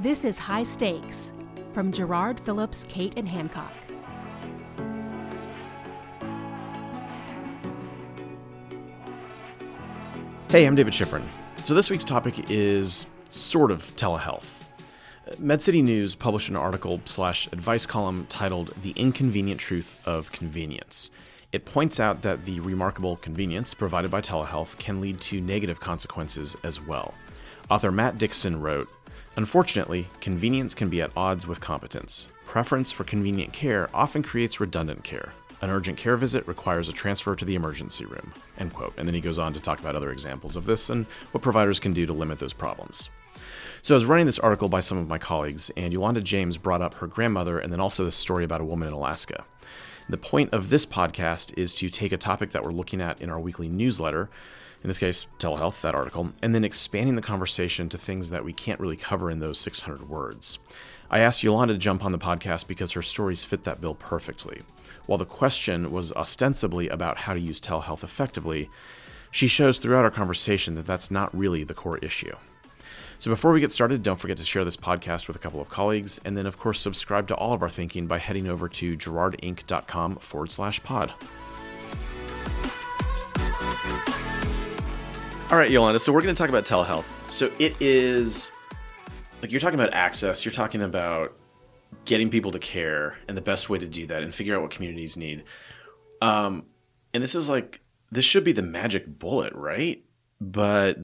This is High Stakes from Jarrard Phillips, Cate, and Hancock. Hey, I'm David Schifrin. So this week's topic is sort of telehealth. MedCity News published an article slash advice column titled The Inconvenient Truth of Convenience. It points out that the remarkable convenience provided by telehealth can lead to negative consequences as well. Author Matt Dixon wrote Unfortunately, convenience can be at odds with competence. Preference for convenient care often creates redundant care. An urgent care visit requires a transfer to the emergency room. End quote. And then he goes on to talk about other examples of this and what providers can do to limit those problems. So I was running this article by some of my colleagues, and Yolanda James brought up her grandmother and then also this story about a woman in Alaska. The point of this podcast is to take a topic that we're looking at in our weekly newsletter, in this case, telehealth, that article, and then expanding the conversation to things that we can't really cover in those 600 words. I asked Yolanda to jump on the podcast because her stories fit that bill perfectly. While the question was ostensibly about how to use telehealth effectively, she shows throughout our conversation that that's not really the core issue. So before we get started, don't forget to share this podcast with a couple of colleagues, and then, of course, subscribe to all of our thinking by heading over to jarrardinc.com forward slash pod. All right, Yolanda, so we're going to talk about telehealth. So it is like you're talking about access, you're talking about getting people to care and the best way to do that and figure out what communities need. Um, and this is like, this should be the magic bullet, right? But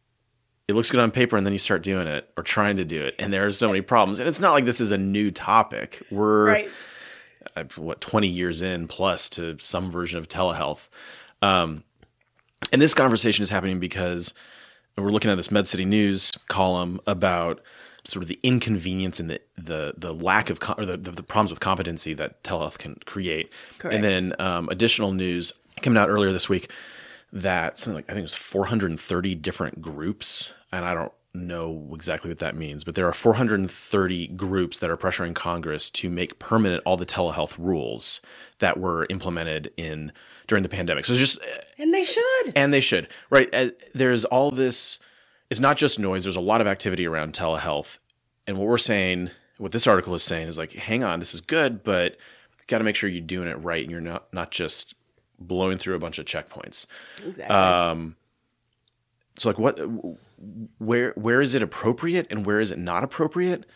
it looks good on paper and then you start doing it or trying to do it and there are so many problems and it's not like this is a new topic we're right. uh, what 20 years in plus to some version of telehealth um, and this conversation is happening because we're looking at this MedCity News column about sort of the inconvenience and the the, the lack of or the, the, the problems with competency that telehealth can create Correct. and then um, additional news coming out earlier this week that something like I think it was 430 different groups, and I don't know exactly what that means, but there are 430 groups that are pressuring Congress to make permanent all the telehealth rules that were implemented in during the pandemic. So it's just uh, and they should and they should right. Uh, there's all this. It's not just noise. There's a lot of activity around telehealth, and what we're saying, what this article is saying, is like, hang on, this is good, but got to make sure you're doing it right, and you're not not just blowing through a bunch of checkpoints. Exactly. Um, so like what where where is it appropriate and where is it not appropriate?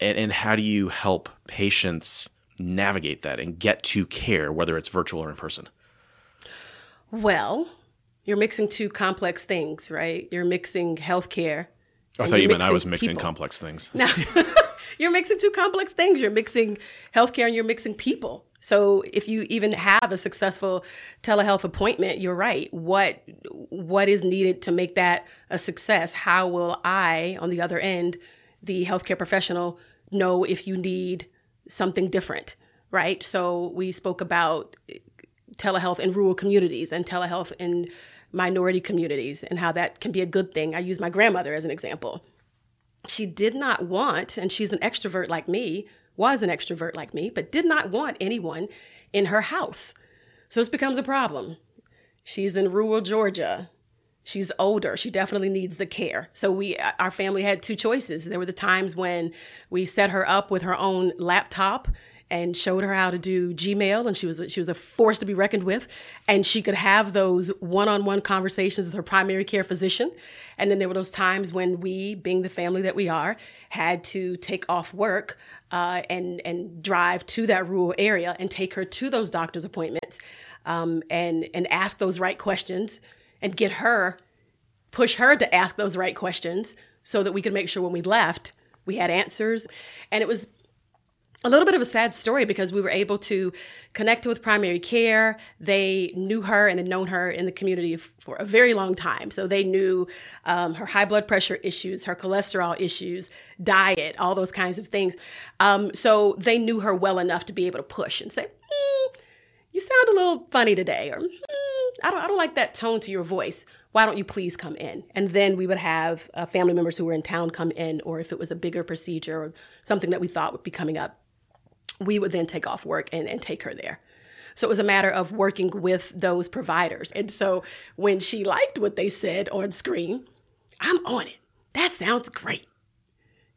And and how do you help patients navigate that and get to care whether it's virtual or in person? Well, you're mixing two complex things, right? You're mixing healthcare. Oh, I thought you meant I was mixing people. complex things. No. you're mixing two complex things. You're mixing healthcare and you're mixing people. So if you even have a successful telehealth appointment, you're right. What what is needed to make that a success? How will I on the other end, the healthcare professional, know if you need something different, right? So we spoke about eh, telehealth in rural communities and telehealth in minority communities and how that can be a good thing. I use my grandmother as an example. She did not want, and she's an extrovert like me, was an extrovert like me, but did not want anyone in her house. So this becomes a problem. She's in rural Georgia. She's older. She definitely needs the care. So we our family had two choices. There were the times when we set her up with her own laptop and showed her how to do Gmail, and she was she was a force to be reckoned with, and she could have those one-on-one conversations with her primary care physician. And then there were those times when we, being the family that we are, had to take off work uh, and and drive to that rural area and take her to those doctor's appointments, um, and and ask those right questions and get her push her to ask those right questions so that we could make sure when we left we had answers and it was a little bit of a sad story because we were able to connect with primary care. They knew her and had known her in the community for a very long time. So they knew um, her high blood pressure issues, her cholesterol issues, diet, all those kinds of things. Um, so they knew her well enough to be able to push and say, mm, You sound a little funny today, or mm, I, don't, I don't like that tone to your voice. Why don't you please come in? And then we would have uh, family members who were in town come in, or if it was a bigger procedure or something that we thought would be coming up we would then take off work and, and take her there. So it was a matter of working with those providers. And so when she liked what they said on screen, I'm on it. That sounds great.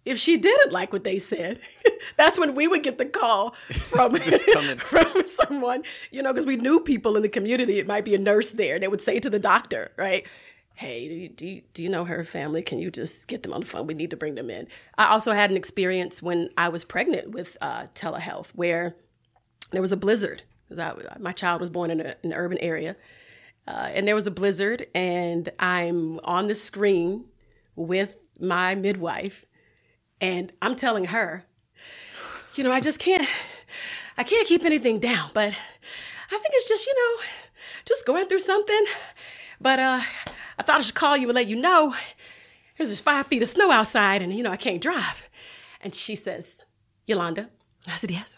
if she didn't like what they said, that's when we would get the call from, from someone, you know, because we knew people in the community. It might be a nurse there. And they would say to the doctor, right? Hey, do you, do you know her family? Can you just get them on the phone? We need to bring them in. I also had an experience when I was pregnant with uh, telehealth where there was a blizzard because my child was born in a, an urban area. Uh, and there was a blizzard, and I'm on the screen with my midwife, and I'm telling her, you know, I just can't, I can't keep anything down, but I think it's just, you know, just going through something. But uh, I thought I should call you and let you know there's just five feet of snow outside, and you know I can't drive. And she says, Yolanda. I said, yes.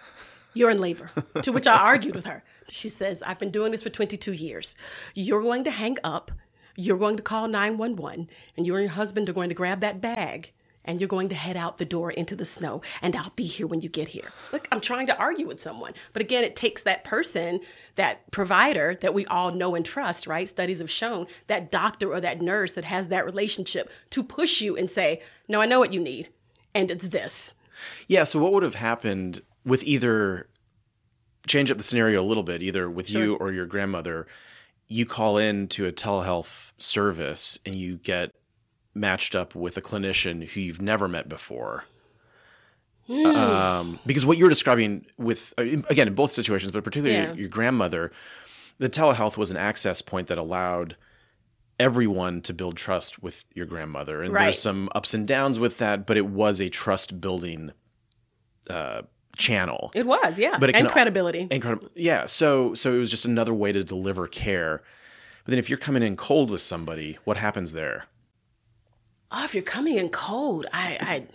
You're in labor. to which I argued with her. She says, I've been doing this for 22 years. You're going to hang up. You're going to call 911, and you and your husband are going to grab that bag and you're going to head out the door into the snow, and I'll be here when you get here. Look, I'm trying to argue with someone. But again, it takes that person, that provider that we all know and trust, right? Studies have shown that doctor or that nurse that has that relationship to push you and say, No, I know what you need, and it's this. Yeah. So, what would have happened with either change up the scenario a little bit, either with sure. you or your grandmother. You call in to a telehealth service and you get matched up with a clinician who you've never met before. Mm. Um, because what you were describing with, uh, again, in both situations, but particularly yeah. your, your grandmother, the telehealth was an access point that allowed everyone to build trust with your grandmother. And right. there's some ups and downs with that, but it was a trust building uh, channel. It was, yeah, but and credibility. Incredible, yeah. So so it was just another way to deliver care. But then if you're coming in cold with somebody, what happens there? Oh, if you're coming in cold, I, I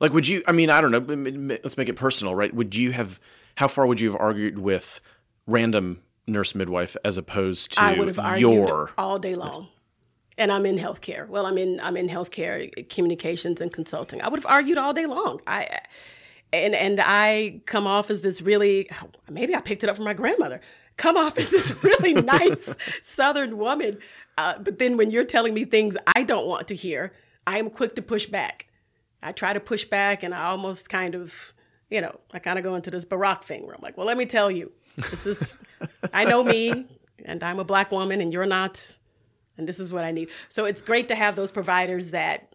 like would you? I mean, I don't know. Let's make it personal, right? Would you have? How far would you have argued with random nurse midwife as opposed to I would have argued your all day long? and I'm in healthcare. Well, I'm in I'm in healthcare communications and consulting. I would have argued all day long. I and and I come off as this really oh, maybe I picked it up from my grandmother. Come off as this really nice Southern woman, uh, but then when you're telling me things I don't want to hear, I am quick to push back. I try to push back, and I almost kind of, you know, I kind of go into this Barack thing where I'm like, well, let me tell you, this is I know me, and I'm a black woman, and you're not, and this is what I need. So it's great to have those providers that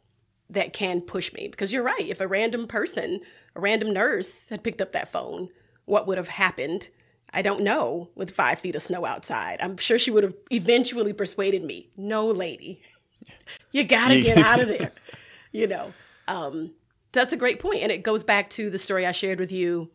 that can push me because you're right. If a random person a random nurse had picked up that phone, what would have happened? I don't know with five feet of snow outside. I'm sure she would have eventually persuaded me. No, lady, you gotta get out of there. You know, um, that's a great point, and it goes back to the story I shared with you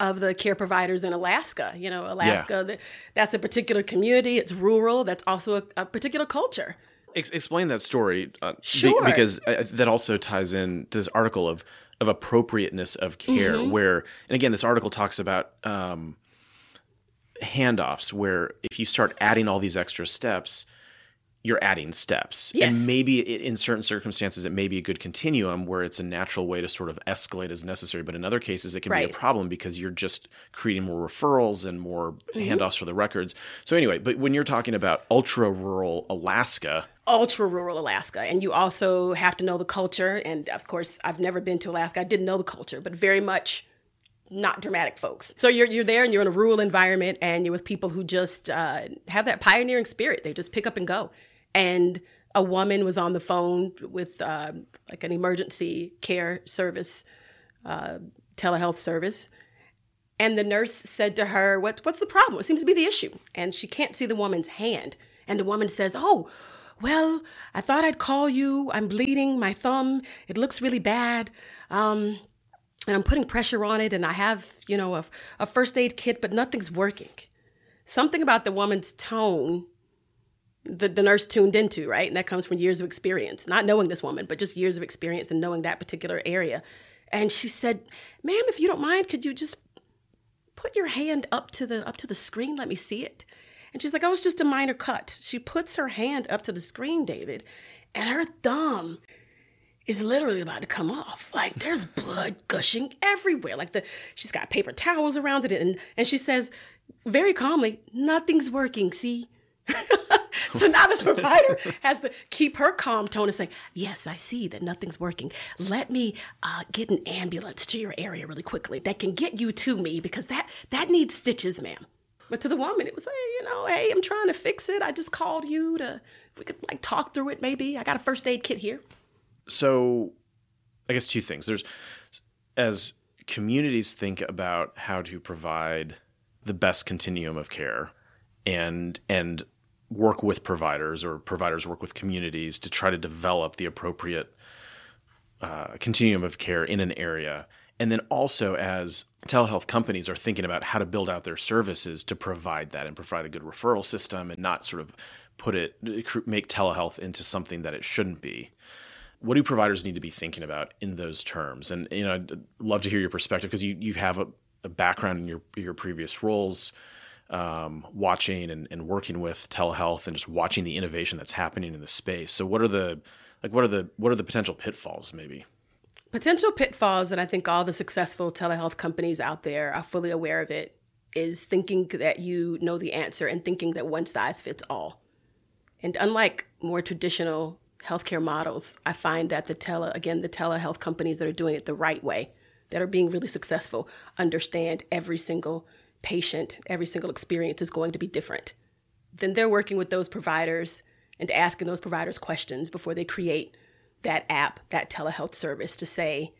of the care providers in Alaska. You know, Alaska, yeah. that's a particular community. It's rural. That's also a, a particular culture. Ex- explain that story, uh, sure. Be- because uh, that also ties in to this article of of appropriateness of care mm-hmm. where and again this article talks about um, handoffs where if you start adding all these extra steps you're adding steps yes. and maybe in certain circumstances it may be a good continuum where it's a natural way to sort of escalate as necessary but in other cases it can right. be a problem because you're just creating more referrals and more mm-hmm. handoffs for the records so anyway but when you're talking about ultra rural alaska ultra rural Alaska. And you also have to know the culture. And of course, I've never been to Alaska. I didn't know the culture, but very much not dramatic folks. So you're you're there and you're in a rural environment and you're with people who just uh, have that pioneering spirit. They just pick up and go. And a woman was on the phone with uh, like an emergency care service, uh, telehealth service. And the nurse said to her, what, What's the problem? What seems to be the issue? And she can't see the woman's hand. And the woman says, Oh, well, I thought I'd call you. I'm bleeding my thumb. It looks really bad. Um, and I'm putting pressure on it, and I have, you know, a, a first aid kit, but nothing's working. Something about the woman's tone the, the nurse tuned into, right? And that comes from years of experience, not knowing this woman, but just years of experience and knowing that particular area. And she said, "Ma'am, if you don't mind, could you just put your hand up to the up to the screen? Let me see it." And she's like, oh, it's just a minor cut. She puts her hand up to the screen, David, and her thumb is literally about to come off. Like there's blood gushing everywhere. Like the she's got paper towels around it, and and she says very calmly, nothing's working. See, so now this provider has to keep her calm tone and say, Yes, I see that nothing's working. Let me uh, get an ambulance to your area really quickly that can get you to me because that, that needs stitches, ma'am. But to the woman, it was, hey, you know, hey, I'm trying to fix it. I just called you to, if we could like talk through it maybe. I got a first aid kit here. So, I guess two things. There's, as communities think about how to provide the best continuum of care and, and work with providers or providers work with communities to try to develop the appropriate uh, continuum of care in an area. And then also, as telehealth companies are thinking about how to build out their services to provide that and provide a good referral system and not sort of put it, make telehealth into something that it shouldn't be. What do providers need to be thinking about in those terms? And you know, I'd love to hear your perspective because you you have a, a background in your your previous roles um, watching and, and working with telehealth and just watching the innovation that's happening in the space. So what are the like what are the what are the potential pitfalls maybe? Potential pitfalls, and I think all the successful telehealth companies out there are fully aware of it, is thinking that you know the answer and thinking that one size fits all. And unlike more traditional healthcare models, I find that the tele again the telehealth companies that are doing it the right way, that are being really successful, understand every single patient, every single experience is going to be different. Then they're working with those providers and asking those providers questions before they create that app, that telehealth service to say,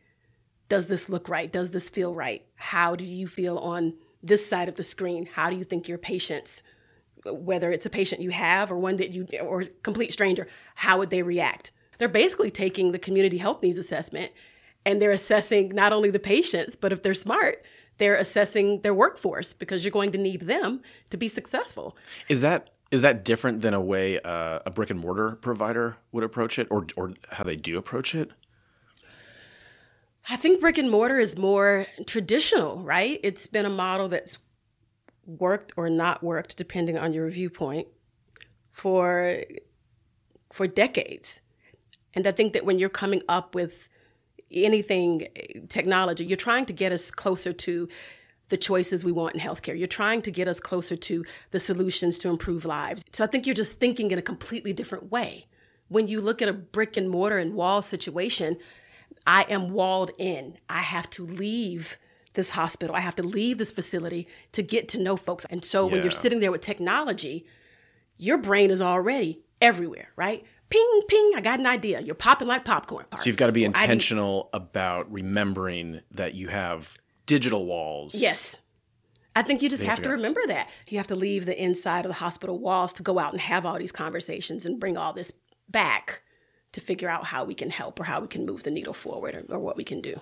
does this look right? Does this feel right? How do you feel on this side of the screen? How do you think your patients, whether it's a patient you have or one that you, or complete stranger, how would they react? They're basically taking the community health needs assessment and they're assessing not only the patients, but if they're smart, they're assessing their workforce because you're going to need them to be successful. Is that is that different than a way uh, a brick and mortar provider would approach it, or or how they do approach it? I think brick and mortar is more traditional, right? It's been a model that's worked or not worked, depending on your viewpoint, for for decades. And I think that when you're coming up with anything technology, you're trying to get us closer to the choices we want in healthcare. You're trying to get us closer to the solutions to improve lives. So I think you're just thinking in a completely different way. When you look at a brick and mortar and wall situation, I am walled in. I have to leave this hospital. I have to leave this facility to get to know folks. And so yeah. when you're sitting there with technology, your brain is already everywhere, right? ping, ping, I got an idea. You're popping like popcorn. So you've got to be intentional about remembering that you have digital walls. Yes. I think you just have, have, to, remember that. You have to leave the inside of the hospital walls to go out and have all these conversations and bring all this back to figure out how we can help or how we can move the needle forward or, or what we can do.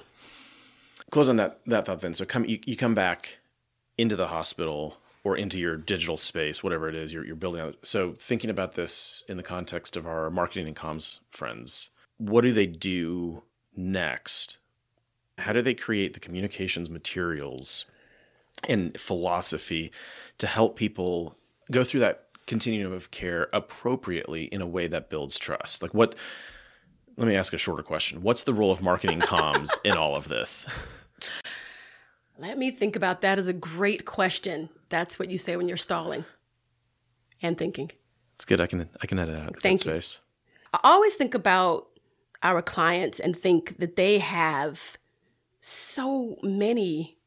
Close on that that thought then. So come you, you come back into the hospital or into your digital space, whatever it is you're, you're building out. So, thinking about this in the context of our marketing and comms friends, what do they do next? How do they create the communications materials and philosophy to help people go through that continuum of care appropriately in a way that builds trust? Like, what? Let me ask a shorter question. What's the role of marketing comms in all of this? Let me think about that as a great question. That's what you say when you're stalling and thinking. It's good. I can I can edit out Thank that space. I always think about our clients and think that they have so many,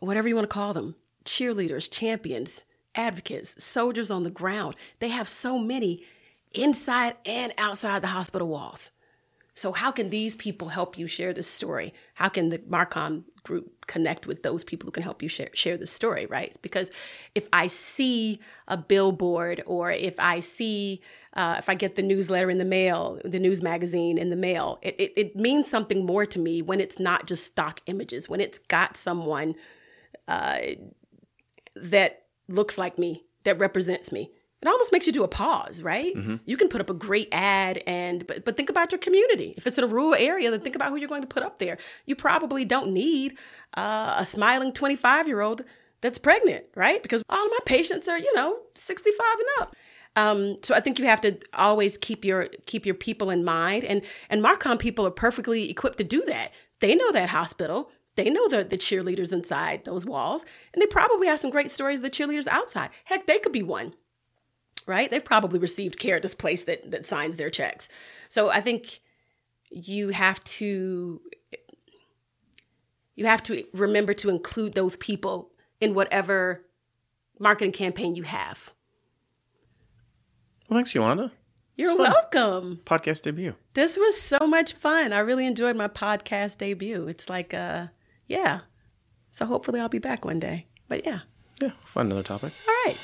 whatever you want to call them, cheerleaders, champions, advocates, soldiers on the ground. They have so many inside and outside the hospital walls. So, how can these people help you share this story? How can the Marcom group connect with those people who can help you share, share the story, right? Because if I see a billboard or if I see, uh, if I get the newsletter in the mail, the news magazine in the mail, it, it, it, means something more to me when it's not just stock images, when it's got someone uh, that looks like me, that represents me it almost makes you do a pause, right? Mm-hmm. You can put up a great ad and but but think about your community. If it's in a rural area, then think about who you're going to put up there. You probably don't need uh, a smiling 25 year old that's pregnant, right? Because all of my patients are, you know, 65 and up. Um, so I think you have to always keep your keep your people in mind, and and Marcom people are perfectly equipped to do that. They know that hospital. They know the, the cheerleaders inside those walls, and they probably have some great stories of the cheerleaders outside. Heck, they could be one right? They've probably received care at this place that that signs their checks. So I think you have to you have to remember to include those people in whatever marketing campaign you have. Well, thanks, Yolanda. You're welcome. Podcast debut. This was so much fun. I really enjoyed my podcast debut. It's like uh yeah. So hopefully I'll be back one day. But yeah. Yeah, find another topic. All right.